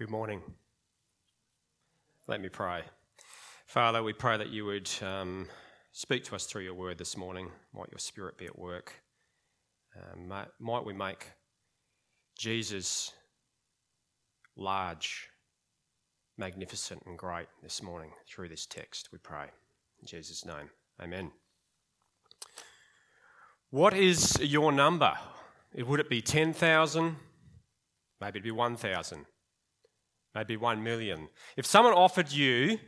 Good morning. Let me pray. Father, we pray that you would um, speak to us through your word this morning. Might your spirit be at work. Might, might we make Jesus large, magnificent, and great this morning through this text, we pray. In Jesus' name, amen. What is your number? Would it be 10,000? Maybe it'd be 1,000 maybe one million. If someone offered you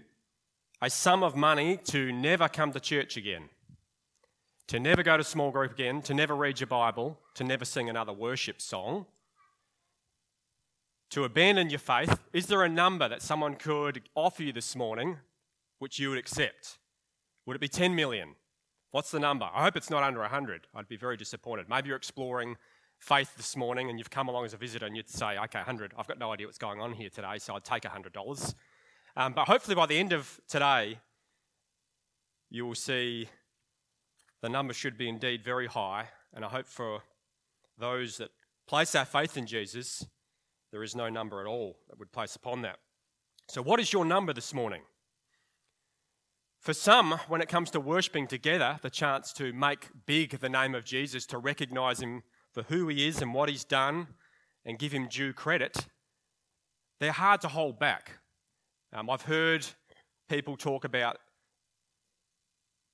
a sum of money to never come to church again, to never go to small group again, to never read your Bible, to never sing another worship song, to abandon your faith, is there a number that someone could offer you this morning which you would accept? Would it be 10 million? What's the number? I hope it's not under 100. I'd be very disappointed. Maybe you're exploring faith this morning and you've come along as a visitor and you'd say, okay, 100, I've got no idea what's going on here today, so I'd take $100. Um, but hopefully by the end of today, you will see the number should be indeed very high. And I hope for those that place our faith in Jesus, there is no number at all that would place upon that. So, what is your number this morning? For some, when it comes to worshipping together, the chance to make big the name of Jesus, to recognize him for who he is and what he's done and give him due credit, they're hard to hold back. Um, I've heard people talk about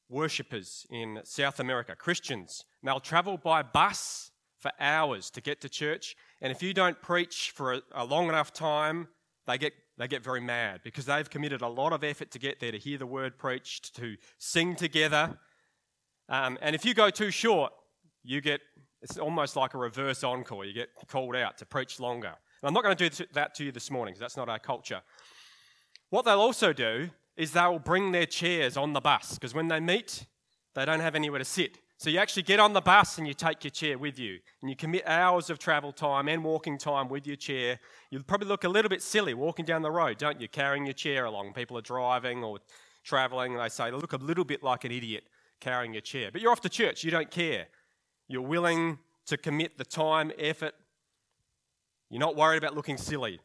worshippers in South America, Christians, and they'll travel by bus for hours to get to church. And if you don't preach for a, a long enough time, they get, they get very mad because they've committed a lot of effort to get there, to hear the word preached, to sing together. Um, and if you go too short, you get it's almost like a reverse encore. You get called out to preach longer. And I'm not going to do that to you this morning because that's not our culture. What they'll also do is they'll bring their chairs on the bus because when they meet, they don't have anywhere to sit. So you actually get on the bus and you take your chair with you. And you commit hours of travel time and walking time with your chair. You probably look a little bit silly walking down the road, don't you? Carrying your chair along. People are driving or traveling and they say, they look a little bit like an idiot carrying your chair. But you're off to church, you don't care. You're willing to commit the time, effort. You're not worried about looking silly.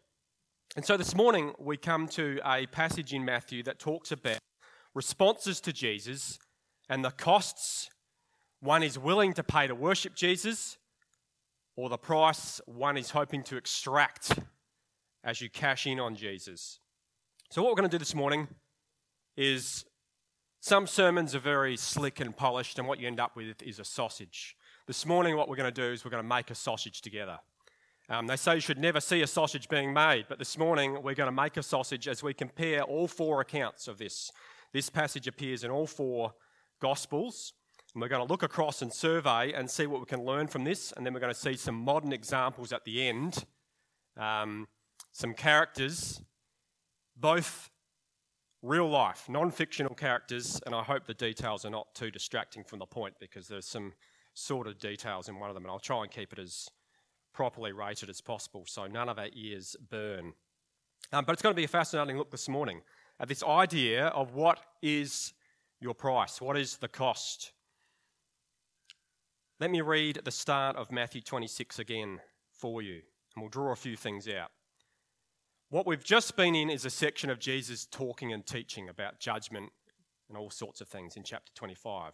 And so this morning we come to a passage in Matthew that talks about responses to Jesus and the costs one is willing to pay to worship Jesus or the price one is hoping to extract as you cash in on Jesus. So, what we're going to do this morning is some sermons are very slick and polished, and what you end up with is a sausage. This morning, what we're going to do is we're going to make a sausage together. Um, they say you should never see a sausage being made, but this morning we're going to make a sausage as we compare all four accounts of this. This passage appears in all four Gospels, and we're going to look across and survey and see what we can learn from this, and then we're going to see some modern examples at the end, um, some characters, both real life, non fictional characters, and I hope the details are not too distracting from the point because there's some sordid details in one of them, and I'll try and keep it as properly rated as possible so none of our ears burn. Um, but it's going to be a fascinating look this morning at this idea of what is your price, what is the cost. Let me read the start of Matthew 26 again for you, and we'll draw a few things out. What we've just been in is a section of Jesus talking and teaching about judgment and all sorts of things in chapter 25.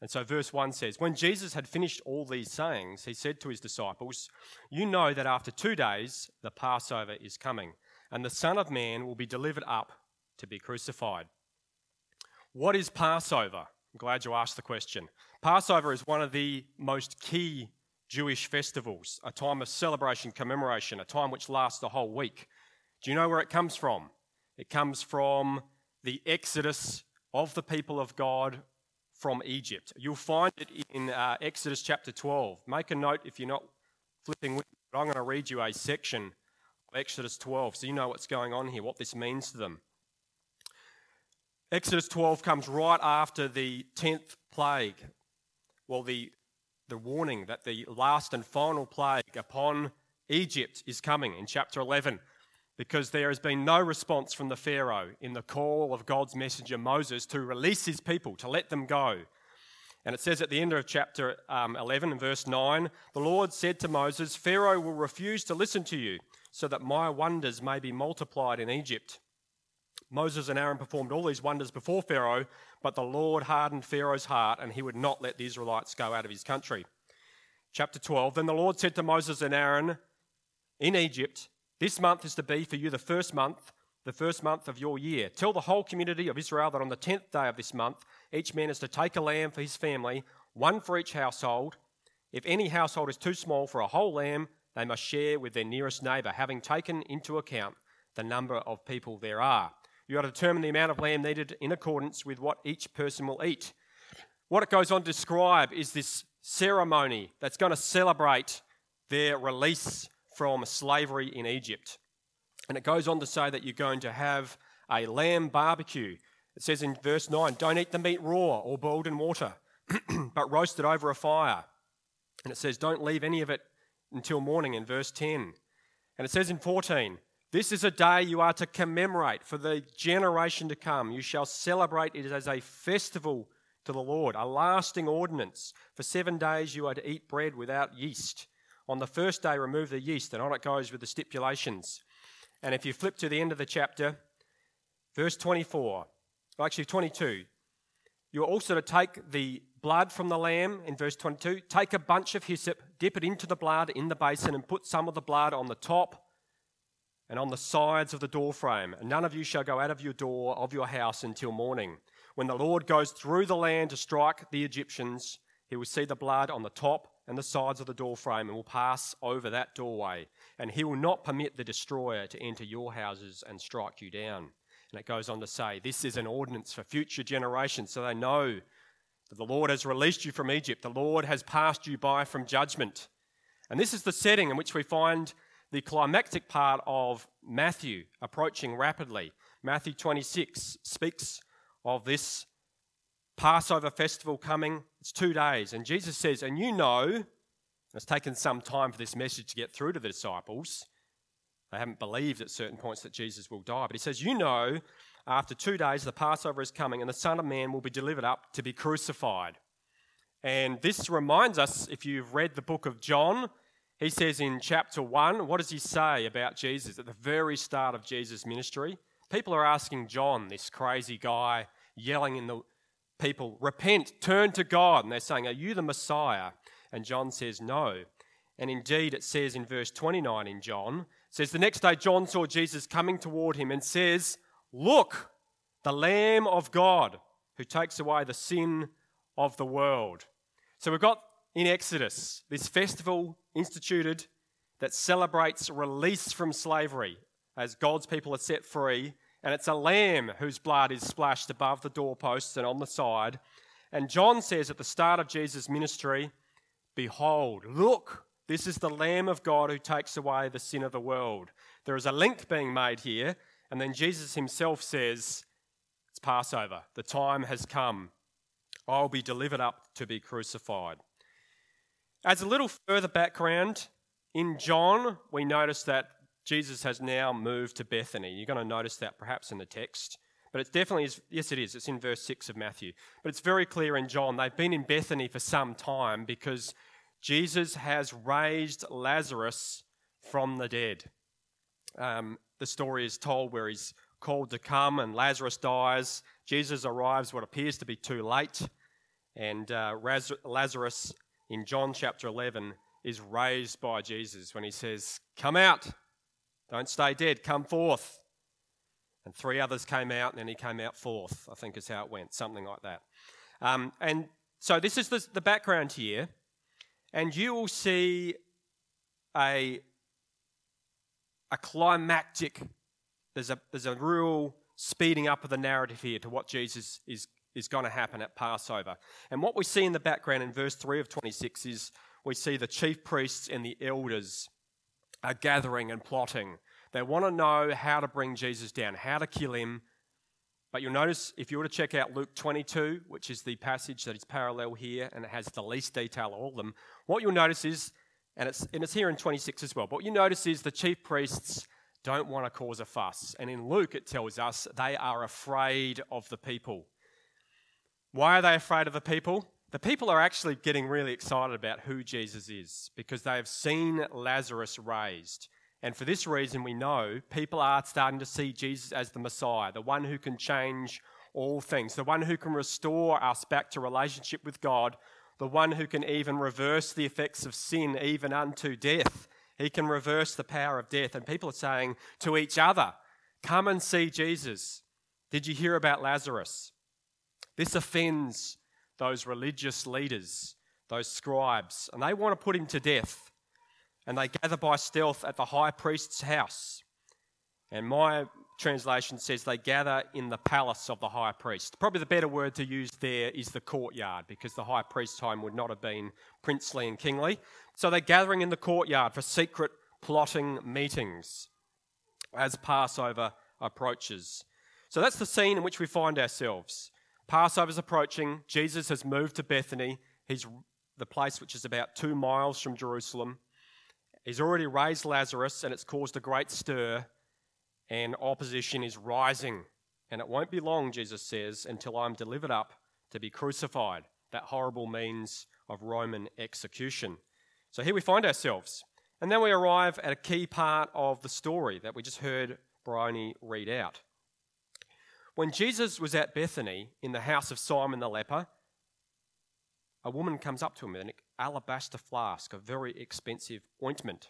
And so, verse 1 says, When Jesus had finished all these sayings, he said to his disciples, You know that after two days the Passover is coming, and the Son of Man will be delivered up to be crucified. What is Passover? I'm glad you asked the question. Passover is one of the most key Jewish festivals, a time of celebration, commemoration, a time which lasts the whole week. Do you know where it comes from? It comes from the exodus of the people of God from Egypt. You'll find it in uh, Exodus chapter 12. Make a note if you're not flipping with me, but I'm going to read you a section of Exodus 12 so you know what's going on here, what this means to them. Exodus 12 comes right after the 10th plague. Well, the, the warning that the last and final plague upon Egypt is coming in chapter 11 because there has been no response from the Pharaoh in the call of God's messenger Moses to release his people, to let them go. And it says at the end of chapter um, 11 and verse 9 the Lord said to Moses, Pharaoh will refuse to listen to you, so that my wonders may be multiplied in Egypt. Moses and Aaron performed all these wonders before Pharaoh, but the Lord hardened Pharaoh's heart, and he would not let the Israelites go out of his country. Chapter 12 Then the Lord said to Moses and Aaron in Egypt, This month is to be for you the first month, the first month of your year. Tell the whole community of Israel that on the tenth day of this month, each man is to take a lamb for his family, one for each household. If any household is too small for a whole lamb, they must share with their nearest neighbour, having taken into account the number of people there are. You are to determine the amount of lamb needed in accordance with what each person will eat. What it goes on to describe is this ceremony that's going to celebrate their release from slavery in Egypt. And it goes on to say that you're going to have a lamb barbecue. It says in verse 9 don't eat the meat raw or boiled in water, but roast it over a fire. And it says don't leave any of it until morning in verse 10. And it says in 14, this is a day you are to commemorate for the generation to come. You shall celebrate it as a festival to the Lord, a lasting ordinance. For seven days you are to eat bread without yeast. On the first day, remove the yeast, and on it goes with the stipulations. And if you flip to the end of the chapter, verse 24, actually 22, you're also to take the blood from the lamb in verse 22, take a bunch of hyssop, dip it into the blood in the basin, and put some of the blood on the top and on the sides of the doorframe. And none of you shall go out of your door of your house until morning. When the Lord goes through the land to strike the Egyptians, he will see the blood on the top and the sides of the doorframe and will pass over that doorway. And he will not permit the destroyer to enter your houses and strike you down. And it goes on to say, This is an ordinance for future generations, so they know that the Lord has released you from Egypt. The Lord has passed you by from judgment. And this is the setting in which we find the climactic part of Matthew approaching rapidly. Matthew 26 speaks of this Passover festival coming. It's two days. And Jesus says, And you know, it's taken some time for this message to get through to the disciples. They haven't believed at certain points that Jesus will die. But he says, You know, after two days, the Passover is coming, and the Son of Man will be delivered up to be crucified. And this reminds us, if you've read the book of John, he says in chapter 1, what does he say about Jesus at the very start of Jesus' ministry? People are asking John, this crazy guy, yelling in the people, Repent, turn to God. And they're saying, Are you the Messiah? And John says, No. And indeed, it says in verse 29 in John, says, The next day John saw Jesus coming toward him and says, Look, the Lamb of God who takes away the sin of the world. So we've got in Exodus this festival instituted that celebrates release from slavery as God's people are set free. And it's a lamb whose blood is splashed above the doorposts and on the side. And John says at the start of Jesus' ministry, Behold, look, this is the Lamb of God who takes away the sin of the world. There is a link being made here. And then Jesus himself says, It's Passover. The time has come. I'll be delivered up to be crucified. As a little further background, in John, we notice that Jesus has now moved to Bethany. You're going to notice that perhaps in the text. But it's definitely, yes, it is. It's in verse 6 of Matthew. But it's very clear in John. They've been in Bethany for some time because Jesus has raised Lazarus from the dead. Um, the story is told where he's called to come and Lazarus dies. Jesus arrives what appears to be too late, and uh, Lazarus in John chapter 11 is raised by Jesus when he says, Come out, don't stay dead, come forth. And three others came out, and then he came out fourth, I think is how it went, something like that. Um, and so this is the, the background here, and you will see a, a climactic, there's a, there's a real speeding up of the narrative here to what Jesus is is going to happen at Passover. And what we see in the background in verse 3 of 26 is we see the chief priests and the elders are gathering and plotting. They want to know how to bring Jesus down, how to kill him. But you'll notice if you were to check out Luke 22, which is the passage that is parallel here and it has the least detail of all of them, what you'll notice is, and it's, and it's here in 26 as well, but what you notice is the chief priests don't want to cause a fuss. And in Luke, it tells us they are afraid of the people. Why are they afraid of the people? The people are actually getting really excited about who Jesus is because they have seen Lazarus raised. And for this reason, we know people are starting to see Jesus as the Messiah, the one who can change all things, the one who can restore us back to relationship with God, the one who can even reverse the effects of sin, even unto death. He can reverse the power of death. And people are saying to each other, Come and see Jesus. Did you hear about Lazarus? This offends those religious leaders, those scribes, and they want to put him to death. And they gather by stealth at the high priest's house. And my translation says they gather in the palace of the high priest. Probably the better word to use there is the courtyard, because the high priest's home would not have been princely and kingly. So they're gathering in the courtyard for secret plotting meetings as Passover approaches. So that's the scene in which we find ourselves. Passover's approaching. Jesus has moved to Bethany. He's the place which is about two miles from Jerusalem. He's already raised Lazarus, and it's caused a great stir, and opposition is rising. And it won't be long, Jesus says, until I'm delivered up to be crucified. That horrible means of Roman execution. So here we find ourselves. And then we arrive at a key part of the story that we just heard Bryony read out. When Jesus was at Bethany in the house of Simon the leper, a woman comes up to him with an alabaster flask of very expensive ointment.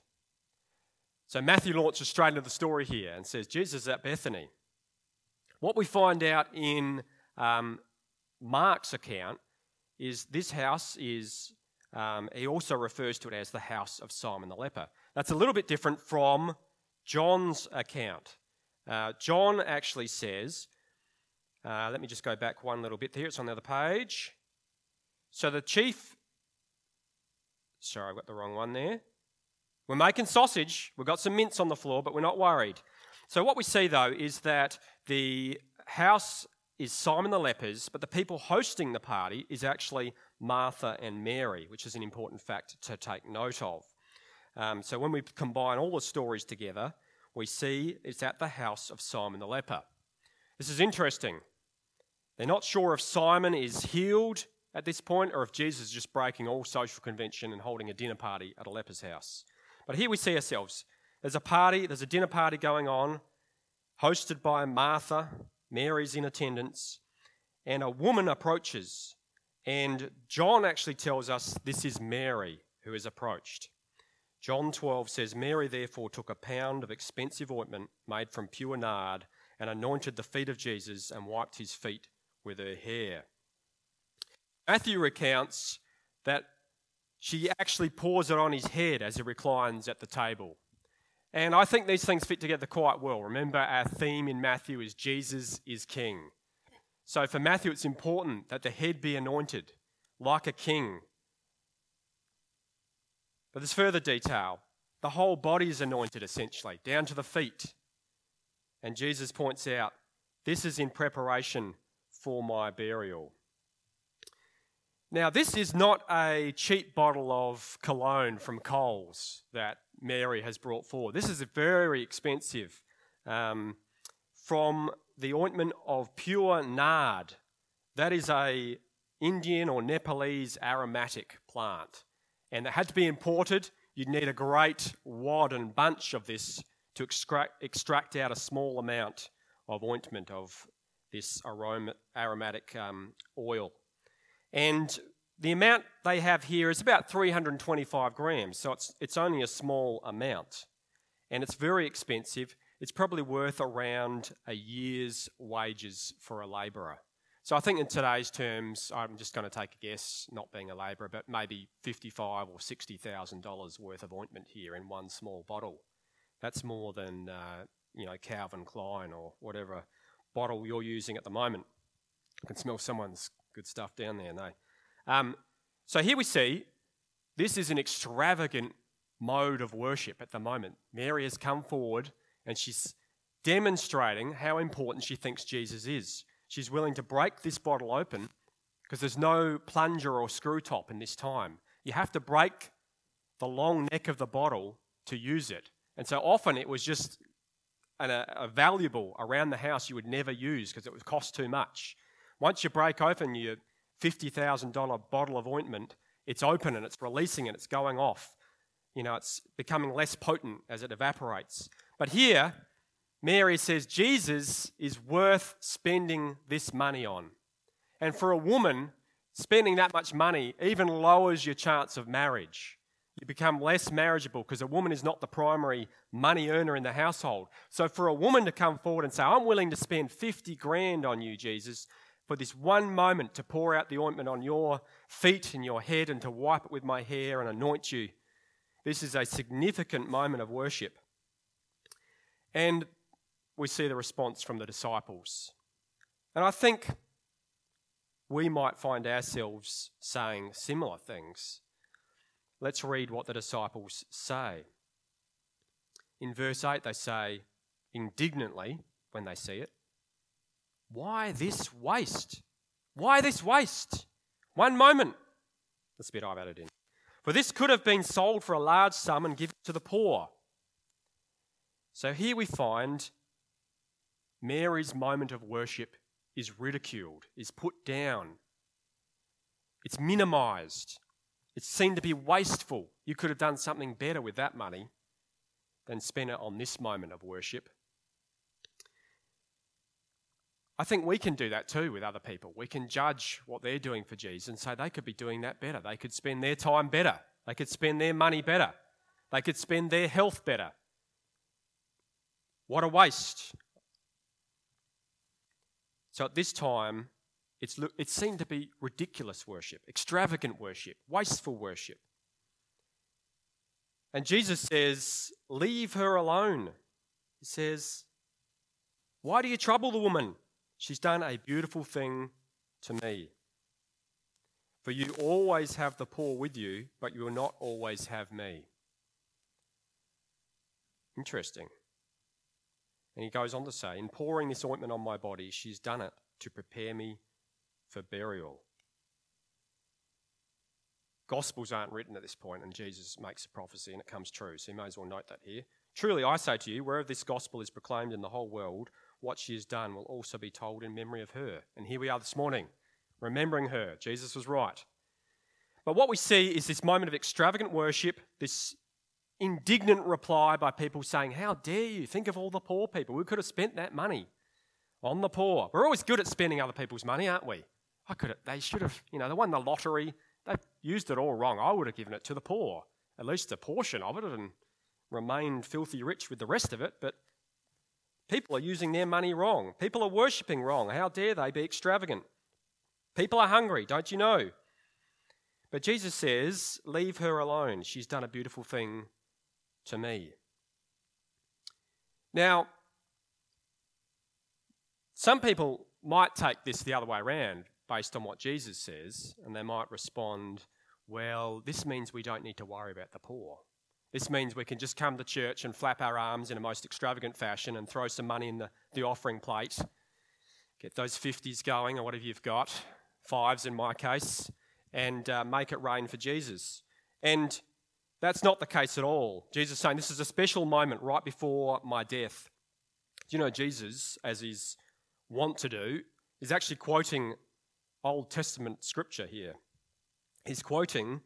So Matthew launches straight into the story here and says, Jesus is at Bethany. What we find out in um, Mark's account is this house is, um, he also refers to it as the house of Simon the leper. That's a little bit different from John's account. Uh, John actually says uh, let me just go back one little bit here. It's on the other page. So the chief. Sorry, I've got the wrong one there. We're making sausage. We've got some mince on the floor, but we're not worried. So what we see though is that the house is Simon the lepers, but the people hosting the party is actually Martha and Mary, which is an important fact to take note of. Um, so when we combine all the stories together, we see it's at the house of Simon the leper. This is interesting they're not sure if Simon is healed at this point or if Jesus is just breaking all social convention and holding a dinner party at a leper's house. But here we see ourselves. There's a party, there's a dinner party going on, hosted by Martha. Mary's in attendance, and a woman approaches. And John actually tells us this is Mary who is approached. John 12 says, Mary therefore took a pound of expensive ointment made from pure nard and anointed the feet of Jesus and wiped his feet with her hair. Matthew recounts that she actually pours it on his head as he reclines at the table. And I think these things fit together quite well. Remember, our theme in Matthew is Jesus is King. So for Matthew, it's important that the head be anointed like a king. But there's further detail. The whole body is anointed essentially, down to the feet. And Jesus points out this is in preparation for my burial. Now, this is not a cheap bottle of cologne from Coles that Mary has brought forward. This is a very expensive um, from the ointment of pure nard. That is a Indian or Nepalese aromatic plant, and it had to be imported. You'd need a great wad and bunch of this to extract, extract out a small amount of ointment of this aroma, aromatic um, oil. And the amount they have here is about 325 grams, so it's, it's only a small amount. And it's very expensive. It's probably worth around a year's wages for a labourer. So I think in today's terms, I'm just going to take a guess, not being a labourer, but maybe fifty-five or sixty thousand dollars worth of ointment here in one small bottle. That's more than uh, you know Calvin Klein or whatever bottle you're using at the moment. I can smell someone's good stuff down there, no. Um, so here we see this is an extravagant mode of worship at the moment. Mary has come forward and she's demonstrating how important she thinks Jesus is. She's willing to break this bottle open because there's no plunger or screw top in this time. You have to break the long neck of the bottle to use it. And so often it was just and a, a valuable around the house you would never use because it would cost too much. Once you break open your $50,000 bottle of ointment, it's open and it's releasing and it's going off. You know, it's becoming less potent as it evaporates. But here, Mary says Jesus is worth spending this money on. And for a woman, spending that much money even lowers your chance of marriage. You become less marriageable because a woman is not the primary money earner in the household. So for a woman to come forward and say, I'm willing to spend 50 grand on you, Jesus, for this one moment to pour out the ointment on your feet and your head and to wipe it with my hair and anoint you, this is a significant moment of worship. And we see the response from the disciples. And I think we might find ourselves saying similar things. Let's read what the disciples say. In verse 8, they say indignantly when they see it, Why this waste? Why this waste? One moment. That's a bit I've added in. For this could have been sold for a large sum and given to the poor. So here we find Mary's moment of worship is ridiculed, is put down, it's minimized. It's seemed to be wasteful. You could have done something better with that money than spend it on this moment of worship. I think we can do that too with other people. We can judge what they're doing for Jesus and say they could be doing that better. They could spend their time better. They could spend their money better. They could spend their health better. What a waste. So at this time, it's, it seemed to be ridiculous worship, extravagant worship, wasteful worship. And Jesus says, Leave her alone. He says, Why do you trouble the woman? She's done a beautiful thing to me. For you always have the poor with you, but you will not always have me. Interesting. And he goes on to say, In pouring this ointment on my body, she's done it to prepare me for burial. Gospels aren't written at this point, and Jesus makes a prophecy and it comes true, so you may as well note that here. Truly, I say to you, wherever this gospel is proclaimed in the whole world, what she has done will also be told in memory of her. And here we are this morning, remembering her. Jesus was right. But what we see is this moment of extravagant worship, this indignant reply by people saying, How dare you? Think of all the poor people. We could have spent that money on the poor. We're always good at spending other people's money, aren't we? I could have, they should have, you know, they won the lottery. They've used it all wrong. I would have given it to the poor, at least a portion of it, and remained filthy rich with the rest of it. But people are using their money wrong. People are worshipping wrong. How dare they be extravagant? People are hungry, don't you know? But Jesus says, Leave her alone. She's done a beautiful thing to me. Now, some people might take this the other way around based on what Jesus says, and they might respond, well, this means we don't need to worry about the poor. This means we can just come to church and flap our arms in a most extravagant fashion and throw some money in the, the offering plate, get those 50s going or whatever you've got, fives in my case, and uh, make it rain for Jesus. And that's not the case at all. Jesus saying this is a special moment right before my death. Do you know Jesus, as he's want to do is actually quoting Old Testament scripture here. He's quoting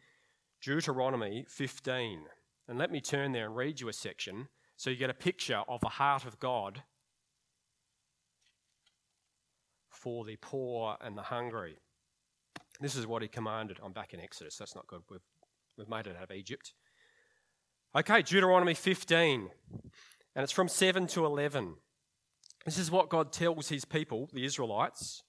Deuteronomy 15. And let me turn there and read you a section so you get a picture of the heart of God for the poor and the hungry. This is what he commanded. I'm back in Exodus. That's not good. We've, we've made it out of Egypt. Okay, Deuteronomy 15. And it's from 7 to 11. This is what God tells his people, the Israelites,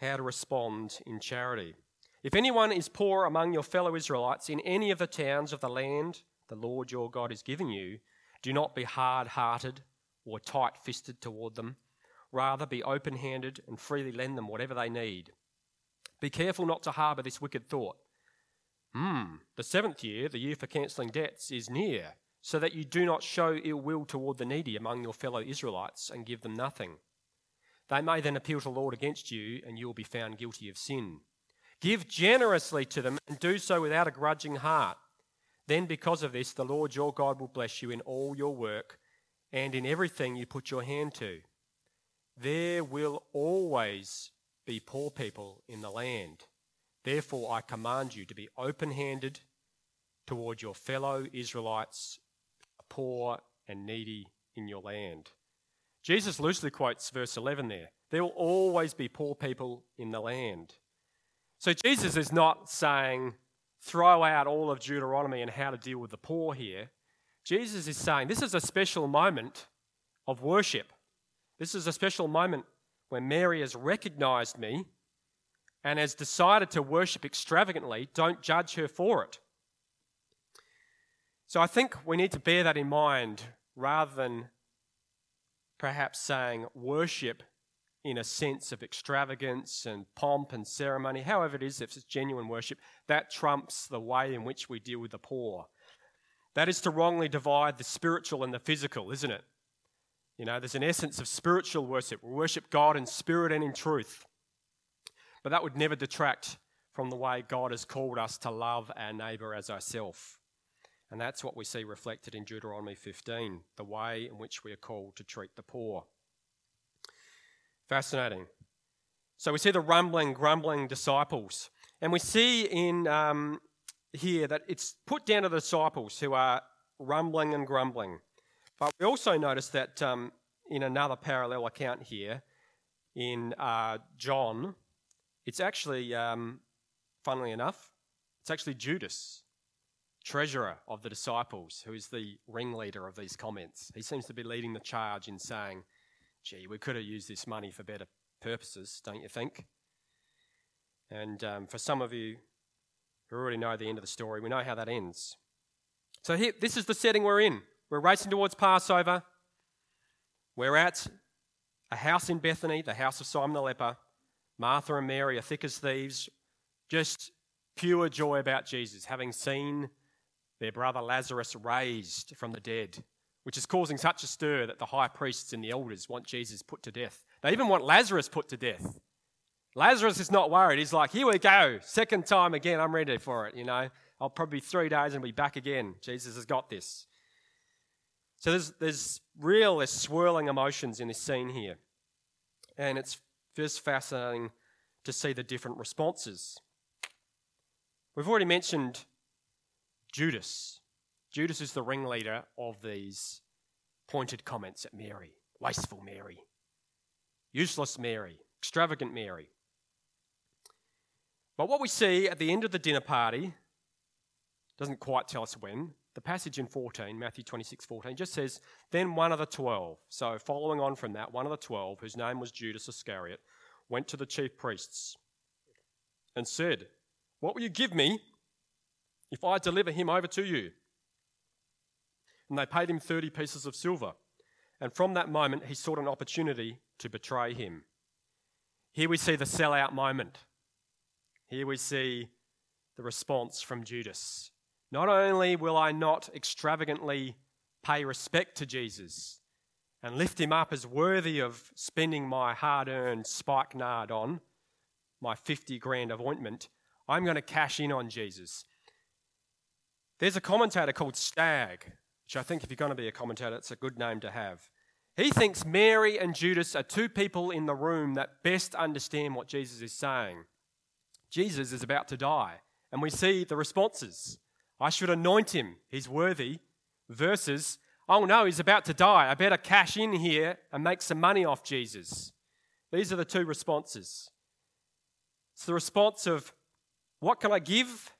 how to respond in charity. If anyone is poor among your fellow Israelites in any of the towns of the land the Lord your God is giving you, do not be hard hearted or tight fisted toward them. Rather, be open handed and freely lend them whatever they need. Be careful not to harbour this wicked thought. Hmm, the seventh year, the year for cancelling debts, is near so that you do not show ill will toward the needy among your fellow Israelites and give them nothing. They may then appeal to the Lord against you, and you will be found guilty of sin. Give generously to them, and do so without a grudging heart. Then, because of this, the Lord your God will bless you in all your work and in everything you put your hand to. There will always be poor people in the land. Therefore, I command you to be open handed toward your fellow Israelites, poor and needy in your land. Jesus loosely quotes verse 11 there. There will always be poor people in the land. So Jesus is not saying, throw out all of Deuteronomy and how to deal with the poor here. Jesus is saying, this is a special moment of worship. This is a special moment when Mary has recognized me and has decided to worship extravagantly. Don't judge her for it. So I think we need to bear that in mind rather than perhaps saying worship in a sense of extravagance and pomp and ceremony, however it is, if it's genuine worship, that trumps the way in which we deal with the poor. That is to wrongly divide the spiritual and the physical, isn't it? You know, there's an essence of spiritual worship. We worship God in spirit and in truth. But that would never detract from the way God has called us to love our neighbour as ourselves. And that's what we see reflected in Deuteronomy 15, the way in which we are called to treat the poor. Fascinating. So we see the rumbling, grumbling disciples. And we see in um, here that it's put down to the disciples who are rumbling and grumbling. But we also notice that um, in another parallel account here, in uh, John, it's actually, um, funnily enough, it's actually Judas, treasurer of the disciples, who is the ringleader of these comments. He seems to be leading the charge in saying, gee, we could have used this money for better purposes, don't you think? And um, for some of you who already know the end of the story, we know how that ends. So here, this is the setting we're in. We're racing towards Passover. We're at a house in Bethany, the house of Simon the leper. Martha and Mary are thick as thieves, just pure joy about Jesus, having seen their brother Lazarus raised from the dead, which is causing such a stir that the high priests and the elders want Jesus put to death. They even want Lazarus put to death. Lazarus is not worried. He's like, here we go. Second time again, I'm ready for it, you know. I'll probably be three days and be back again. Jesus has got this. So there's, there's real, there's swirling emotions in this scene here. And it's just fascinating to see the different responses. We've already mentioned Judas. Judas is the ringleader of these pointed comments at Mary. Wasteful Mary. Useless Mary. Extravagant Mary. But what we see at the end of the dinner party doesn't quite tell us when, the passage in 14, Matthew 26, 14, just says, Then one of the twelve, so following on from that, one of the twelve, whose name was Judas Iscariot, went to the chief priests and said, What will you give me if I deliver him over to you? And they paid him 30 pieces of silver. And from that moment, he sought an opportunity to betray him. Here we see the sellout moment. Here we see the response from Judas. Not only will I not extravagantly pay respect to Jesus and lift him up as worthy of spending my hard earned spikenard on, my 50 grand of ointment, I'm going to cash in on Jesus. There's a commentator called Stagg, which I think if you're going to be a commentator, it's a good name to have. He thinks Mary and Judas are two people in the room that best understand what Jesus is saying. Jesus is about to die, and we see the responses. I should anoint him. He's worthy. Versus, oh no, he's about to die. I better cash in here and make some money off Jesus. These are the two responses. It's the response of what can I give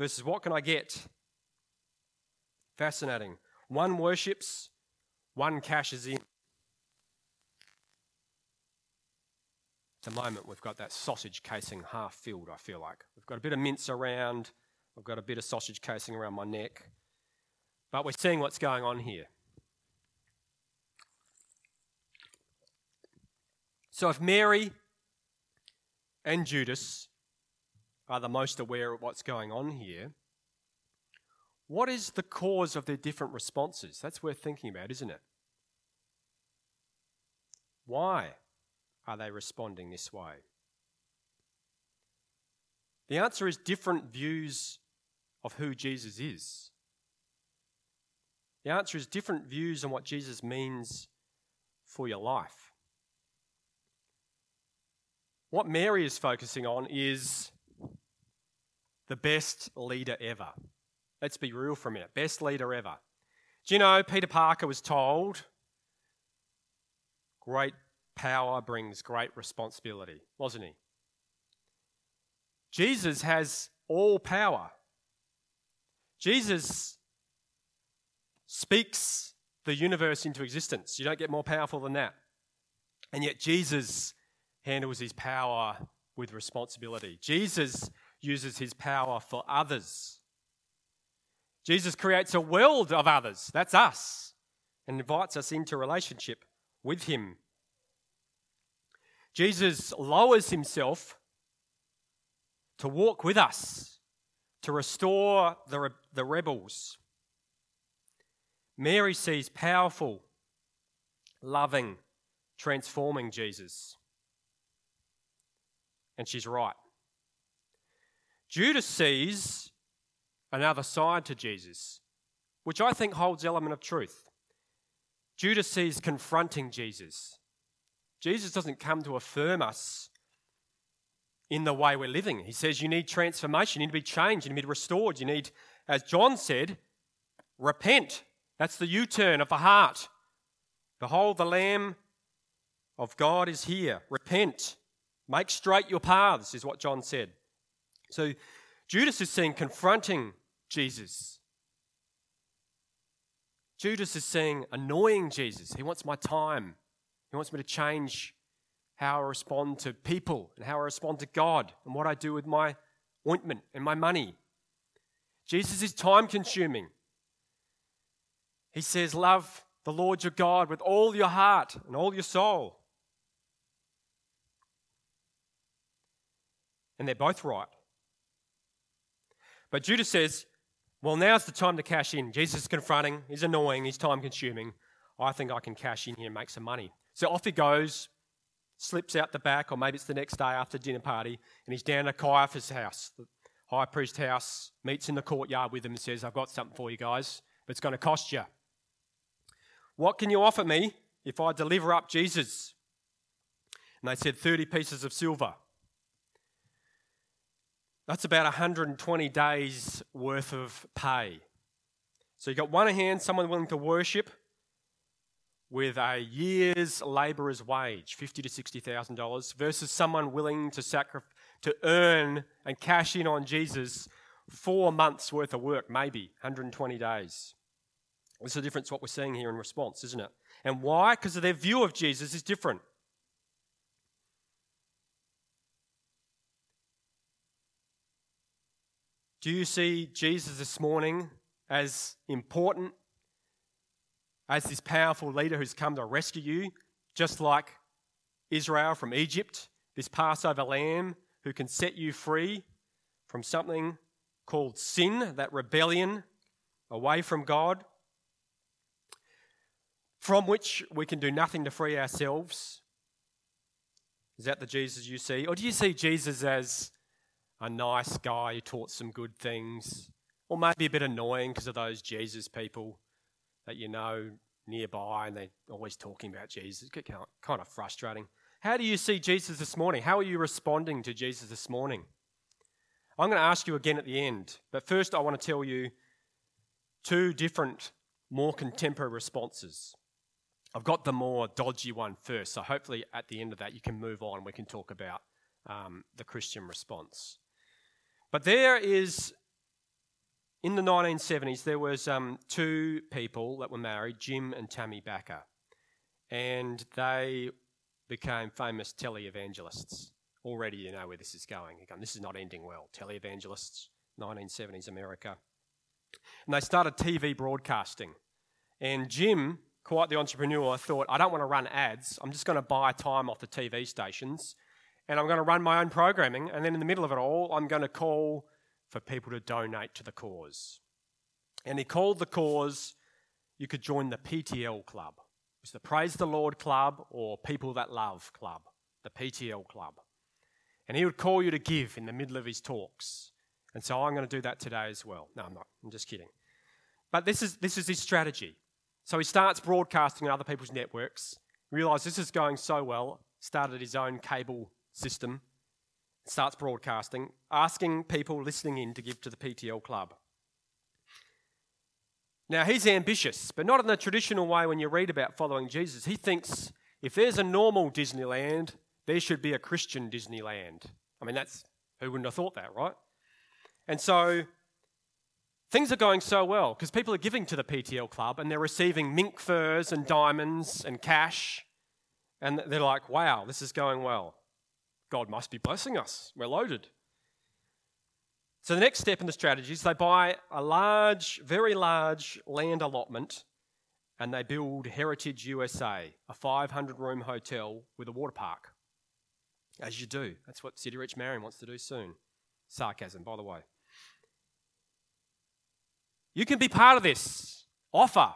versus what can I get. Fascinating. One worships, one cashes in. At the moment, we've got that sausage casing half filled, I feel like. We've got a bit of mince around, I've got a bit of sausage casing around my neck. But we're seeing what's going on here. So if Mary and Judas are the most aware of what's going on here, what is the cause of their different responses? That's worth thinking about, isn't it? Why are they responding this way? The answer is different views of who Jesus is. The answer is different views on what Jesus means for your life. What Mary is focusing on is the best leader ever. Let's be real for a minute. Best leader ever. Do you know Peter Parker was told great power brings great responsibility, wasn't he? Jesus has all power. Jesus speaks the universe into existence. You don't get more powerful than that. And yet, Jesus handles his power with responsibility. Jesus uses his power for others. Jesus creates a world of others, that's us, and invites us into relationship with him. Jesus lowers himself to walk with us, to restore the, the rebels. Mary sees powerful, loving, transforming Jesus. And she's right. Judas sees another side to Jesus, which I think holds element of truth. Judas sees confronting Jesus. Jesus doesn't come to affirm us in the way we're living. He says you need transformation, you need to be changed, you need to be restored. You need, as John said, repent. That's the U turn of the heart. Behold, the Lamb of God is here. Repent. Make straight your paths, is what John said. So Judas is seen confronting Jesus. Judas is saying, annoying Jesus. He wants my time. He wants me to change how I respond to people and how I respond to God and what I do with my ointment and my money. Jesus is time consuming. He says, Love the Lord your God with all your heart and all your soul. And they're both right. But Judas says, Well, now's the time to cash in. Jesus is confronting, he's annoying, he's time consuming. I think I can cash in here and make some money. So off he goes, slips out the back, or maybe it's the next day after dinner party, and he's down at Caiaphas' house, the high priest's house, meets in the courtyard with them and says, I've got something for you guys, but it's going to cost you. What can you offer me if I deliver up Jesus? And they said, 30 pieces of silver. That's about 120 days worth of pay. So you've got one hand, someone willing to worship, with a year's labourer's wage, fifty to sixty thousand dollars, versus someone willing to sacrifice to earn and cash in on Jesus four months worth of work, maybe 120 days. There's a difference what we're seeing here in response, isn't it? And why? Because their view of Jesus is different. Do you see Jesus this morning as important as this powerful leader who's come to rescue you, just like Israel from Egypt, this Passover lamb who can set you free from something called sin, that rebellion away from God, from which we can do nothing to free ourselves. Is that the Jesus you see? Or do you see Jesus as a nice guy who taught some good things? Or maybe a bit annoying because of those Jesus people that you know nearby and they're always talking about Jesus. It's kind of frustrating. How do you see Jesus this morning? How are you responding to Jesus this morning? I'm going to ask you again at the end, but first I want to tell you two different, more contemporary responses. I've got the more dodgy one first, so hopefully at the end of that you can move on. We can talk about um, the Christian response. But there is in the 1970s, there was um, two people that were married, Jim and Tammy Bakker, and they became famous televangelists. Already, you know where this is going. Again, this is not ending well. Televangelists, 1970s America, and they started TV broadcasting. And Jim, quite the entrepreneur, thought, I don't want to run ads. I'm just going to buy time off the TV stations, and I'm going to run my own programming. And then in the middle of it all, I'm going to call for people to donate to the cause. And he called the cause, you could join the PTL Club. It was the Praise the Lord Club or People That Love Club, the PTL Club. And he would call you to give in the middle of his talks. And so I'm going to do that today as well. No, I'm not. I'm just kidding. But this is, this is his strategy. So he starts broadcasting on other people's networks, realized this is going so well, started his own cable system, starts broadcasting, asking people listening in to give to the PTL club. Now, he's ambitious, but not in the traditional way when you read about following Jesus. He thinks if there's a normal Disneyland, there should be a Christian Disneyland. I mean, that's who wouldn't have thought that, right? And so things are going so well because people are giving to the PTL club and they're receiving mink furs and diamonds and cash. And they're like, wow, this is going well. God must be blessing us. We're loaded. So the next step in the strategy is they buy a large, very large land allotment and they build Heritage USA, a 500 room hotel with a water park. As you do. That's what City Reach Marion wants to do soon. Sarcasm, by the way. You can be part of this offer.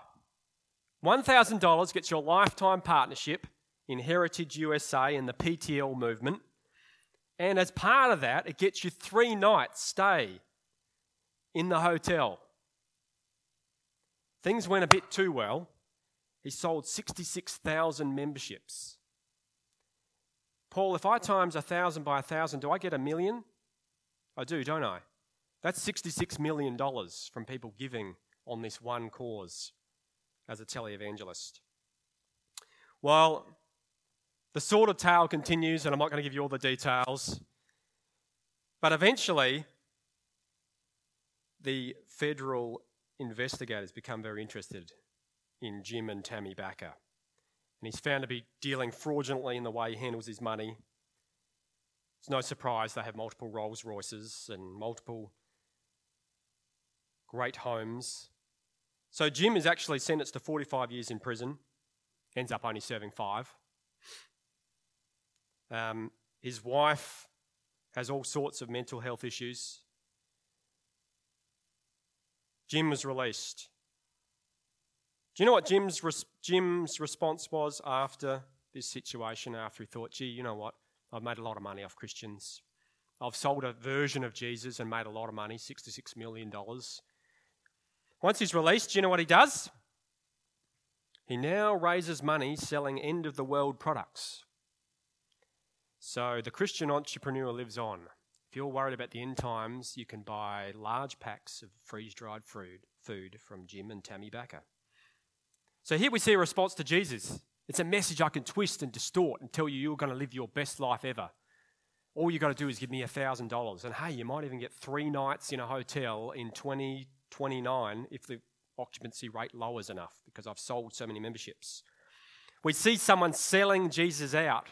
$1,000 gets your lifetime partnership in Heritage USA and the PTL movement. And as part of that, it gets you three nights stay in the hotel. Things went a bit too well. He sold 66,000 memberships. Paul, if I times a thousand by a thousand, do I get a million? I do, don't I? That's $66 million from people giving on this one cause as a televangelist. Well, the sordid tale continues, and I'm not going to give you all the details. But eventually, the federal investigators become very interested in Jim and Tammy Bakker. And he's found to be dealing fraudulently in the way he handles his money. It's no surprise they have multiple Rolls Royces and multiple great homes. So Jim is actually sentenced to 45 years in prison, ends up only serving five. Um, his wife has all sorts of mental health issues. Jim was released. Do you know what Jim's, res- Jim's response was after this situation? After he thought, gee, you know what? I've made a lot of money off Christians. I've sold a version of Jesus and made a lot of money $66 million. Once he's released, do you know what he does? He now raises money selling end of the world products. So the Christian entrepreneur lives on. If you're worried about the end times, you can buy large packs of freeze dried food, food from Jim and Tammy Bakker. So here we see a response to Jesus. It's a message I can twist and distort and tell you you're going to live your best life ever. All you got to do is give me $1,000. And hey, you might even get three nights in a hotel in 2029 if the occupancy rate lowers enough because I've sold so many memberships. We see someone selling Jesus out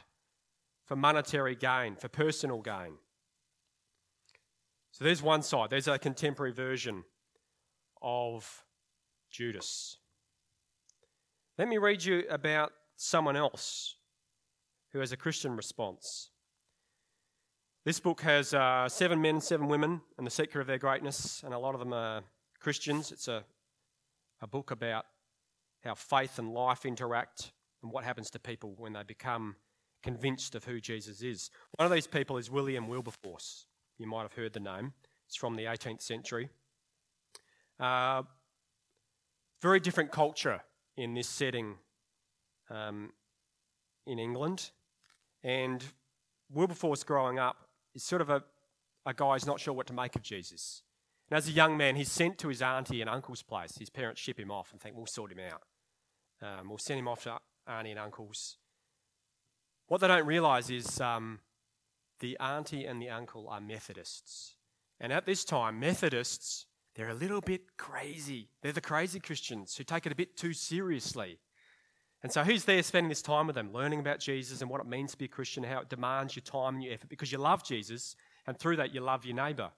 for monetary gain, for personal gain. So there's one side, there's a contemporary version of Judas. Let me read you about someone else who has a Christian response. This book has uh, seven men, seven women, and the secret of their greatness, and a lot of them are Christians. It's a, a book about how faith and life interact and what happens to people when they become convinced of who Jesus is. One of these people is William Wilberforce. You might have heard the name. It's from the 18th century. Uh, very different culture in this setting um, in England. And Wilberforce, growing up, is sort of a, a guy who's not sure what to make of Jesus. And as a young man, he's sent to his auntie and uncle's place. His parents ship him off and think, we'll sort him out. Um, we'll send him off to auntie and uncle's. What they don't realise is um, the auntie and the uncle are Methodists. And at this time, Methodists, they're a little bit crazy. They're the crazy Christians who take it a bit too seriously. And so who's there spending this time with them, learning about Jesus and what it means to be a Christian, how it demands your time and your effort because you love Jesus, and through that you love your neighbour.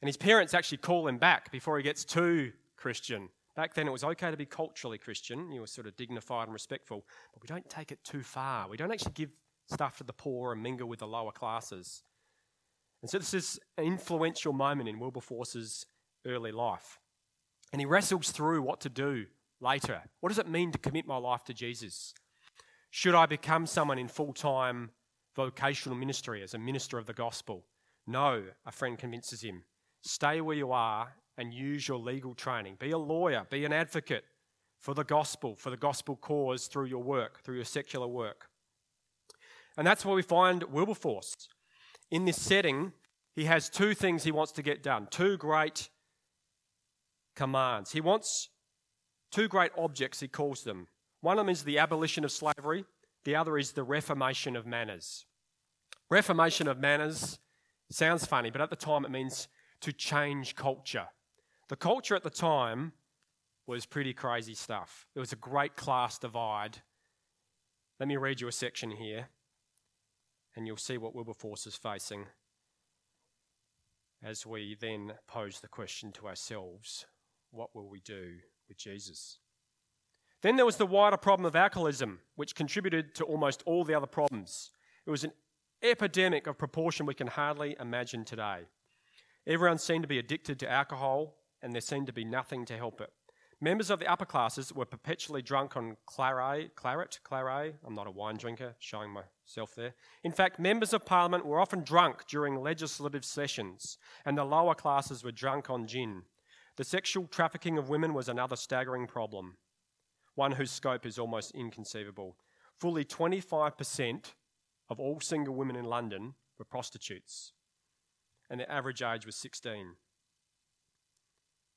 And his parents actually call him back before he gets too Christian Back then, it was okay to be culturally Christian. You were sort of dignified and respectful, but we don't take it too far. We don't actually give stuff to the poor and mingle with the lower classes. And so, this is an influential moment in Wilberforce's early life. And he wrestles through what to do later. What does it mean to commit my life to Jesus? Should I become someone in full time vocational ministry as a minister of the gospel? No, a friend convinces him. Stay where you are and use your legal training. Be a lawyer, be an advocate for the gospel, for the gospel cause through your work, through your secular work. And that's where we find Wilberforce. In this setting, he has two things he wants to get done, two great commands. He wants two great objects, he calls them. One of them is the abolition of slavery, the other is the reformation of manners. Reformation of manners sounds funny, but at the time it means to change culture. The culture at the time was pretty crazy stuff. There was a great class divide. Let me read you a section here, and you'll see what Wilberforce is facing as we then pose the question to ourselves what will we do with Jesus? Then there was the wider problem of alcoholism, which contributed to almost all the other problems. It was an epidemic of proportion we can hardly imagine today. Everyone seemed to be addicted to alcohol, and there seemed to be nothing to help it. Members of the upper classes were perpetually drunk on claret, claret, claret. I'm not a wine drinker, showing myself there. In fact, members of parliament were often drunk during legislative sessions, and the lower classes were drunk on gin. The sexual trafficking of women was another staggering problem, one whose scope is almost inconceivable. Fully 25% of all single women in London were prostitutes, and their average age was 16.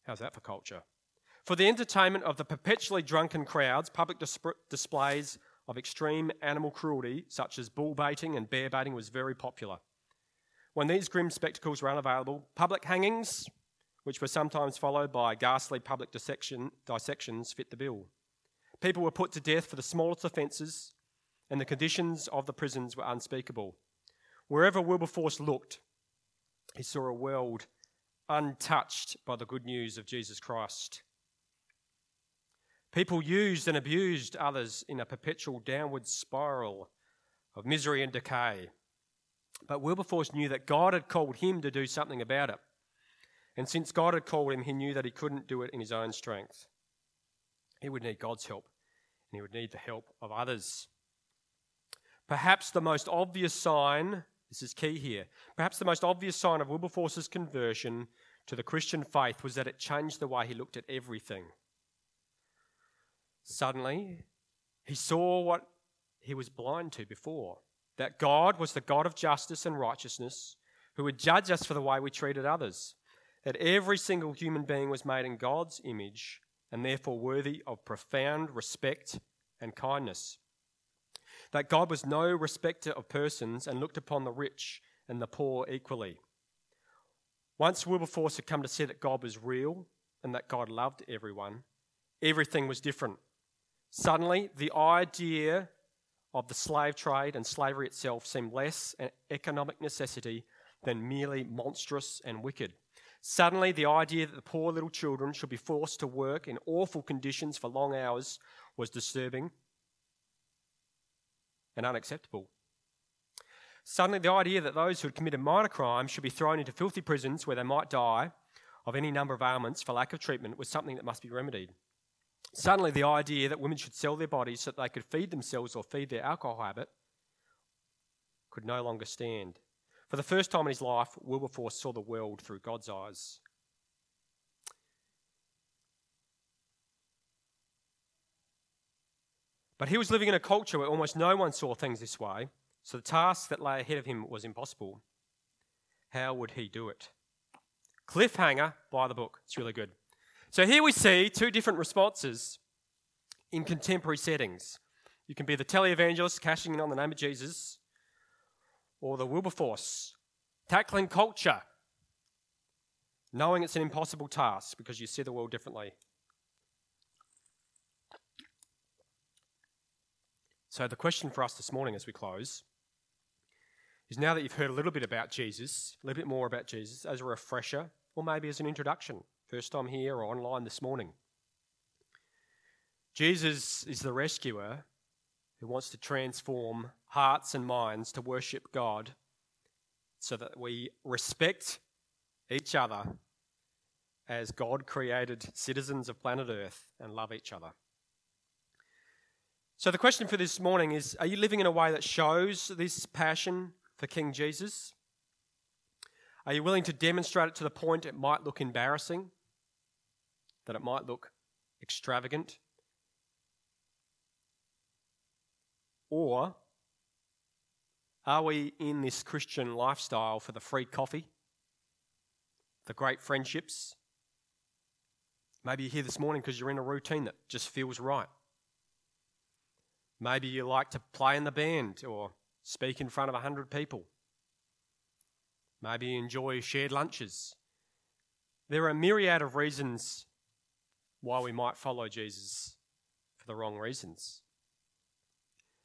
How's that for culture? For the entertainment of the perpetually drunken crowds, public displays of extreme animal cruelty, such as bull baiting and bear baiting, was very popular. When these grim spectacles were unavailable, public hangings, which were sometimes followed by ghastly public dissection, dissections, fit the bill. People were put to death for the smallest offences, and the conditions of the prisons were unspeakable. Wherever Wilberforce looked, he saw a world untouched by the good news of Jesus Christ. People used and abused others in a perpetual downward spiral of misery and decay. But Wilberforce knew that God had called him to do something about it. And since God had called him, he knew that he couldn't do it in his own strength. He would need God's help, and he would need the help of others. Perhaps the most obvious sign, this is key here, perhaps the most obvious sign of Wilberforce's conversion to the Christian faith was that it changed the way he looked at everything. Suddenly, he saw what he was blind to before that God was the God of justice and righteousness who would judge us for the way we treated others, that every single human being was made in God's image and therefore worthy of profound respect and kindness, that God was no respecter of persons and looked upon the rich and the poor equally. Once Wilberforce had come to see that God was real and that God loved everyone, everything was different. Suddenly, the idea of the slave trade and slavery itself seemed less an economic necessity than merely monstrous and wicked. Suddenly, the idea that the poor little children should be forced to work in awful conditions for long hours was disturbing and unacceptable. Suddenly, the idea that those who had committed minor crimes should be thrown into filthy prisons where they might die of any number of ailments for lack of treatment was something that must be remedied. Suddenly, the idea that women should sell their bodies so that they could feed themselves or feed their alcohol habit could no longer stand. For the first time in his life, Wilberforce saw the world through God's eyes. But he was living in a culture where almost no one saw things this way, so the task that lay ahead of him was impossible. How would he do it? Cliffhanger, buy the book. It's really good. So here we see two different responses in contemporary settings. You can be the televangelist cashing in on the name of Jesus, or the Wilberforce tackling culture, knowing it's an impossible task because you see the world differently. So, the question for us this morning as we close is now that you've heard a little bit about Jesus, a little bit more about Jesus, as a refresher, or maybe as an introduction first time here or online this morning. Jesus is the rescuer who wants to transform hearts and minds to worship God so that we respect each other as God created citizens of planet Earth and love each other. So, the question for this morning is Are you living in a way that shows this passion for King Jesus? Are you willing to demonstrate it to the point it might look embarrassing? that it might look extravagant, or Are we in this Christian lifestyle for the free coffee, the great friendships? Maybe you're here this morning because you're in a routine that just feels right. Maybe you like to play in the band or speak in front of 100 people. Maybe you enjoy shared lunches. There are a myriad of reasons why we might follow Jesus for the wrong reasons.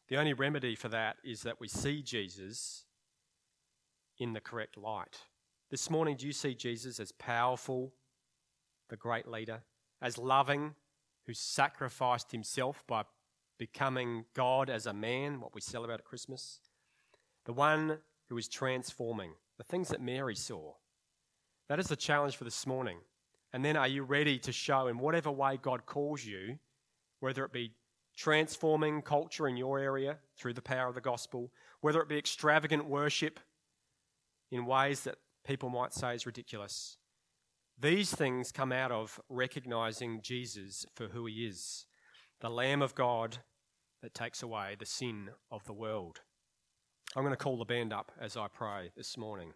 The only remedy for that is that we see Jesus in the correct light. This morning, do you see Jesus as powerful, the great leader, as loving, who sacrificed himself by becoming God as a man, what we celebrate at Christmas? The one who is transforming, the things that Mary saw. That is the challenge for this morning. And then are you ready to show in whatever way God calls you, whether it be transforming culture in your area through the power of the gospel, whether it be extravagant worship in ways that people might say is ridiculous. These things come out of recognizing Jesus for who he is the Lamb of God that takes away the sin of the world. I'm going to call the band up as I pray this morning.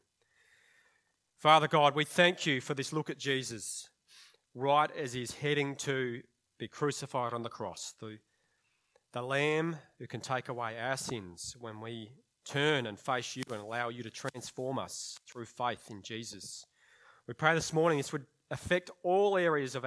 Father God, we thank you for this look at Jesus right as he's heading to be crucified on the cross, the, the Lamb who can take away our sins when we turn and face you and allow you to transform us through faith in Jesus. We pray this morning this would affect all areas of our